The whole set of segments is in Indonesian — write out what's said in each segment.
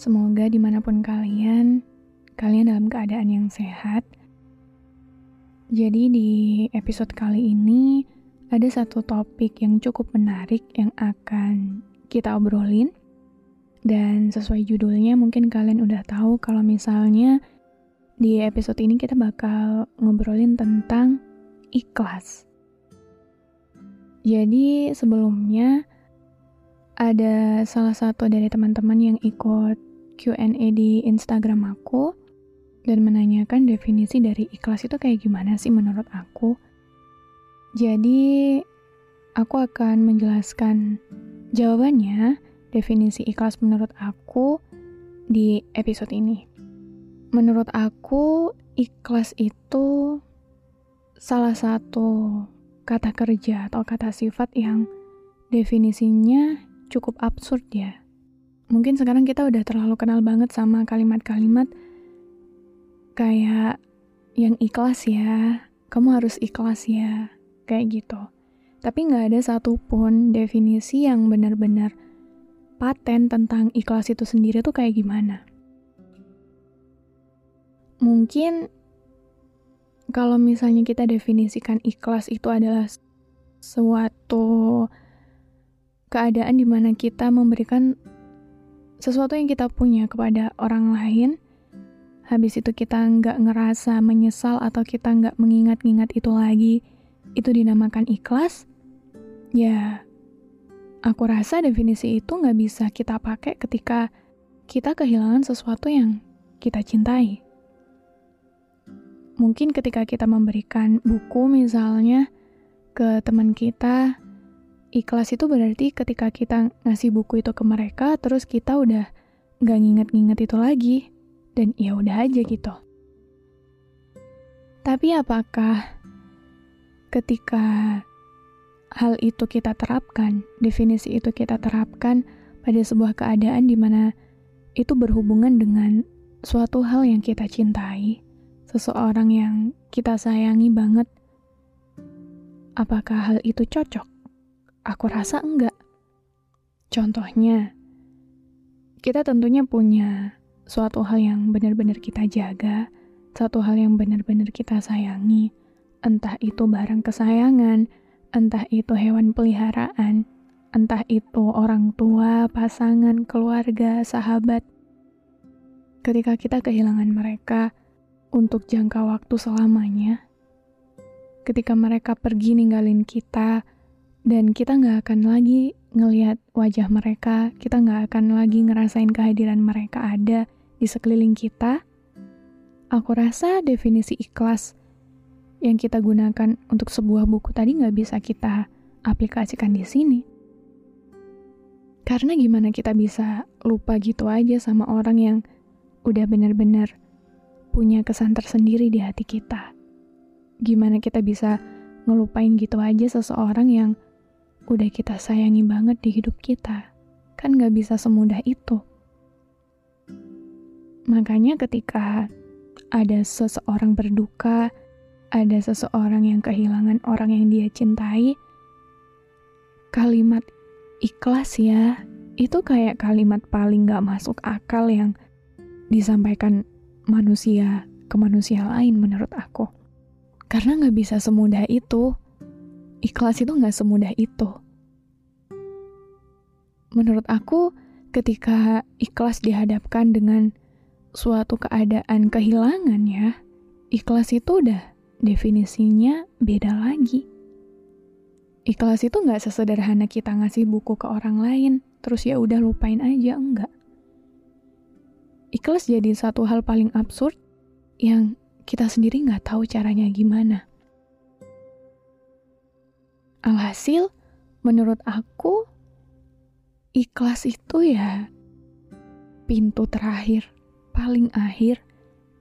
Semoga di mana pun kalian, kalian dalam keadaan yang sehat. Jadi di episode kali ini ada satu topik yang cukup menarik yang akan kita obrolin. Dan sesuai judulnya mungkin kalian udah tahu kalau misalnya di episode ini kita bakal ngobrolin tentang ikhlas. Jadi sebelumnya ada salah satu dari teman-teman yang ikut Q&A di Instagram aku dan menanyakan definisi dari ikhlas itu kayak gimana sih menurut aku. Jadi, aku akan menjelaskan jawabannya, definisi ikhlas menurut aku di episode ini. Menurut aku, ikhlas itu salah satu kata kerja atau kata sifat yang definisinya cukup absurd ya mungkin sekarang kita udah terlalu kenal banget sama kalimat-kalimat kayak yang ikhlas ya, kamu harus ikhlas ya, kayak gitu. Tapi nggak ada satupun definisi yang benar-benar paten tentang ikhlas itu sendiri tuh kayak gimana. Mungkin kalau misalnya kita definisikan ikhlas itu adalah suatu keadaan di mana kita memberikan sesuatu yang kita punya kepada orang lain, habis itu kita nggak ngerasa menyesal atau kita nggak mengingat-ingat itu lagi, itu dinamakan ikhlas, ya aku rasa definisi itu nggak bisa kita pakai ketika kita kehilangan sesuatu yang kita cintai. Mungkin ketika kita memberikan buku misalnya ke teman kita, ikhlas itu berarti ketika kita ngasih buku itu ke mereka, terus kita udah gak nginget-nginget itu lagi, dan ya udah aja gitu. Tapi apakah ketika hal itu kita terapkan, definisi itu kita terapkan pada sebuah keadaan di mana itu berhubungan dengan suatu hal yang kita cintai, seseorang yang kita sayangi banget, apakah hal itu cocok? Aku rasa enggak. Contohnya, kita tentunya punya suatu hal yang benar-benar kita jaga, satu hal yang benar-benar kita sayangi, entah itu barang kesayangan, entah itu hewan peliharaan, entah itu orang tua, pasangan, keluarga, sahabat. Ketika kita kehilangan mereka untuk jangka waktu selamanya, ketika mereka pergi ninggalin kita, dan kita nggak akan lagi ngelihat wajah mereka, kita nggak akan lagi ngerasain kehadiran mereka ada di sekeliling kita. Aku rasa definisi ikhlas yang kita gunakan untuk sebuah buku tadi nggak bisa kita aplikasikan di sini. Karena gimana kita bisa lupa gitu aja sama orang yang udah benar-benar punya kesan tersendiri di hati kita. Gimana kita bisa ngelupain gitu aja seseorang yang udah kita sayangi banget di hidup kita. Kan gak bisa semudah itu. Makanya ketika ada seseorang berduka, ada seseorang yang kehilangan orang yang dia cintai, kalimat ikhlas ya, itu kayak kalimat paling gak masuk akal yang disampaikan manusia ke manusia lain menurut aku. Karena gak bisa semudah itu ikhlas itu nggak semudah itu. Menurut aku, ketika ikhlas dihadapkan dengan suatu keadaan kehilangan ya, ikhlas itu udah definisinya beda lagi. Ikhlas itu nggak sesederhana kita ngasih buku ke orang lain, terus ya udah lupain aja, enggak. Ikhlas jadi satu hal paling absurd yang kita sendiri nggak tahu caranya gimana. Alhasil, menurut aku, ikhlas itu ya pintu terakhir, paling akhir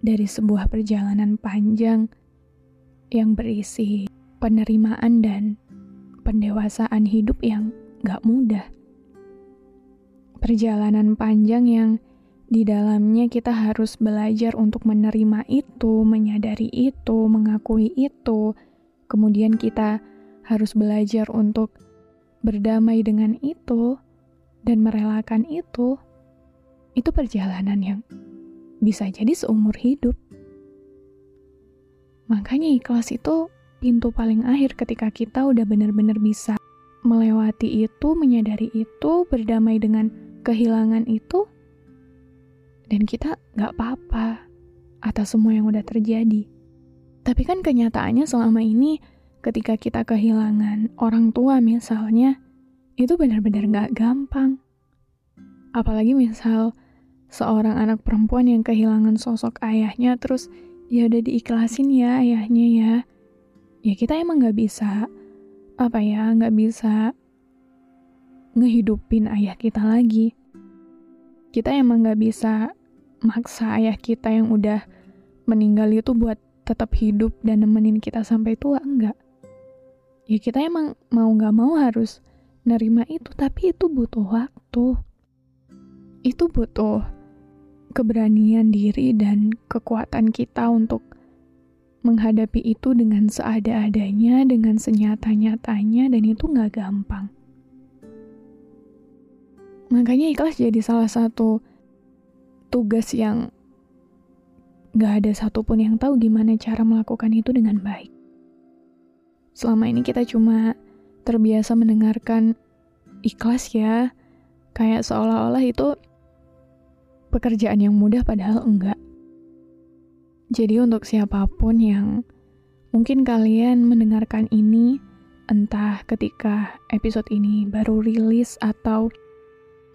dari sebuah perjalanan panjang yang berisi penerimaan dan pendewasaan hidup yang gak mudah. Perjalanan panjang yang di dalamnya kita harus belajar untuk menerima itu, menyadari itu, mengakui itu. Kemudian kita harus belajar untuk berdamai dengan itu dan merelakan itu. Itu perjalanan yang bisa jadi seumur hidup. Makanya ikhlas itu pintu paling akhir ketika kita udah benar-benar bisa melewati itu, menyadari itu, berdamai dengan kehilangan itu, dan kita gak apa-apa atas semua yang udah terjadi. Tapi kan kenyataannya selama ini ketika kita kehilangan orang tua misalnya, itu benar-benar gak gampang. Apalagi misal seorang anak perempuan yang kehilangan sosok ayahnya terus ya udah diikhlasin ya ayahnya ya. Ya kita emang nggak bisa apa ya nggak bisa ngehidupin ayah kita lagi. Kita emang nggak bisa maksa ayah kita yang udah meninggal itu buat tetap hidup dan nemenin kita sampai tua enggak ya kita emang mau nggak mau harus nerima itu tapi itu butuh waktu itu butuh keberanian diri dan kekuatan kita untuk menghadapi itu dengan seada-adanya, dengan senyata-nyatanya, dan itu nggak gampang. Makanya ikhlas jadi salah satu tugas yang nggak ada satupun yang tahu gimana cara melakukan itu dengan baik. Selama ini kita cuma terbiasa mendengarkan ikhlas ya, kayak seolah-olah itu pekerjaan yang mudah padahal enggak. Jadi untuk siapa pun yang mungkin kalian mendengarkan ini, entah ketika episode ini baru rilis atau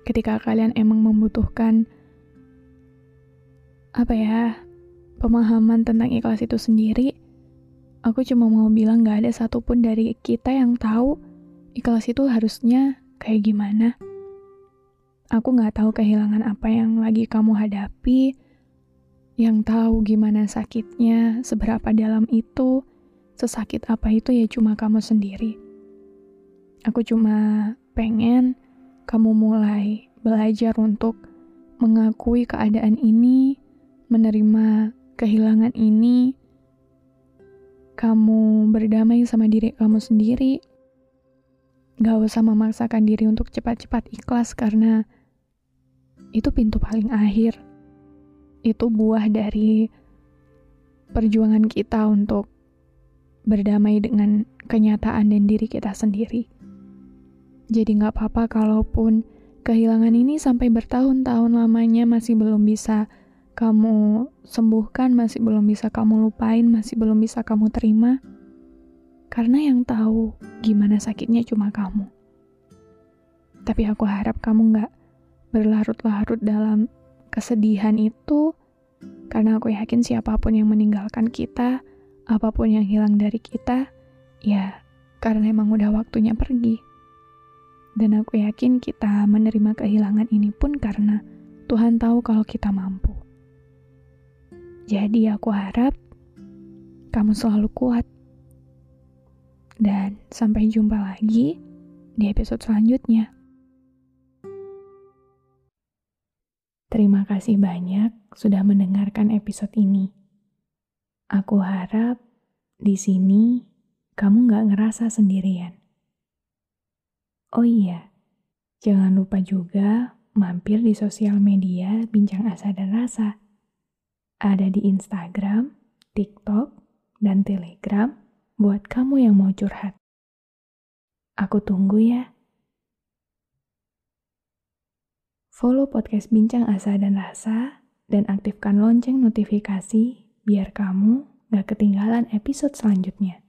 ketika kalian emang membutuhkan apa ya, pemahaman tentang ikhlas itu sendiri, aku cuma mau bilang gak ada satupun dari kita yang tahu ikhlas itu harusnya kayak gimana. Aku gak tahu kehilangan apa yang lagi kamu hadapi, yang tahu gimana sakitnya, seberapa dalam itu, sesakit apa itu ya cuma kamu sendiri. Aku cuma pengen kamu mulai belajar untuk mengakui keadaan ini, menerima kehilangan ini, kamu berdamai sama diri kamu sendiri, gak usah memaksakan diri untuk cepat-cepat ikhlas karena itu pintu paling akhir. Itu buah dari perjuangan kita untuk berdamai dengan kenyataan dan diri kita sendiri. Jadi gak apa-apa kalaupun kehilangan ini sampai bertahun-tahun lamanya masih belum bisa kamu sembuhkan, masih belum bisa kamu lupain, masih belum bisa kamu terima. Karena yang tahu gimana sakitnya cuma kamu. Tapi aku harap kamu gak berlarut-larut dalam kesedihan itu karena aku yakin siapa pun yang meninggalkan kita, apa pun yang hilang dari kita, ya karena emang udah waktunya pergi. Dan aku yakin kita menerima kehilangan ini pun karena Tuhan tahu kalau kita mampu. Jadi aku harap kamu selalu kuat. Dan sampai jumpa lagi di episode selanjutnya. Terima kasih banyak sudah mendengarkan episode ini. Aku harap di sini kamu gak ngerasa sendirian. Oh iya, jangan lupa juga mampir di sosial media Bincang Asa dan Rasa. Ada di Instagram, TikTok, dan Telegram buat kamu yang mau curhat. Aku tunggu ya. Follow podcast Bincang Asa dan Rasa dan aktifkan lonceng notifikasi biar kamu gak ketinggalan episode selanjutnya.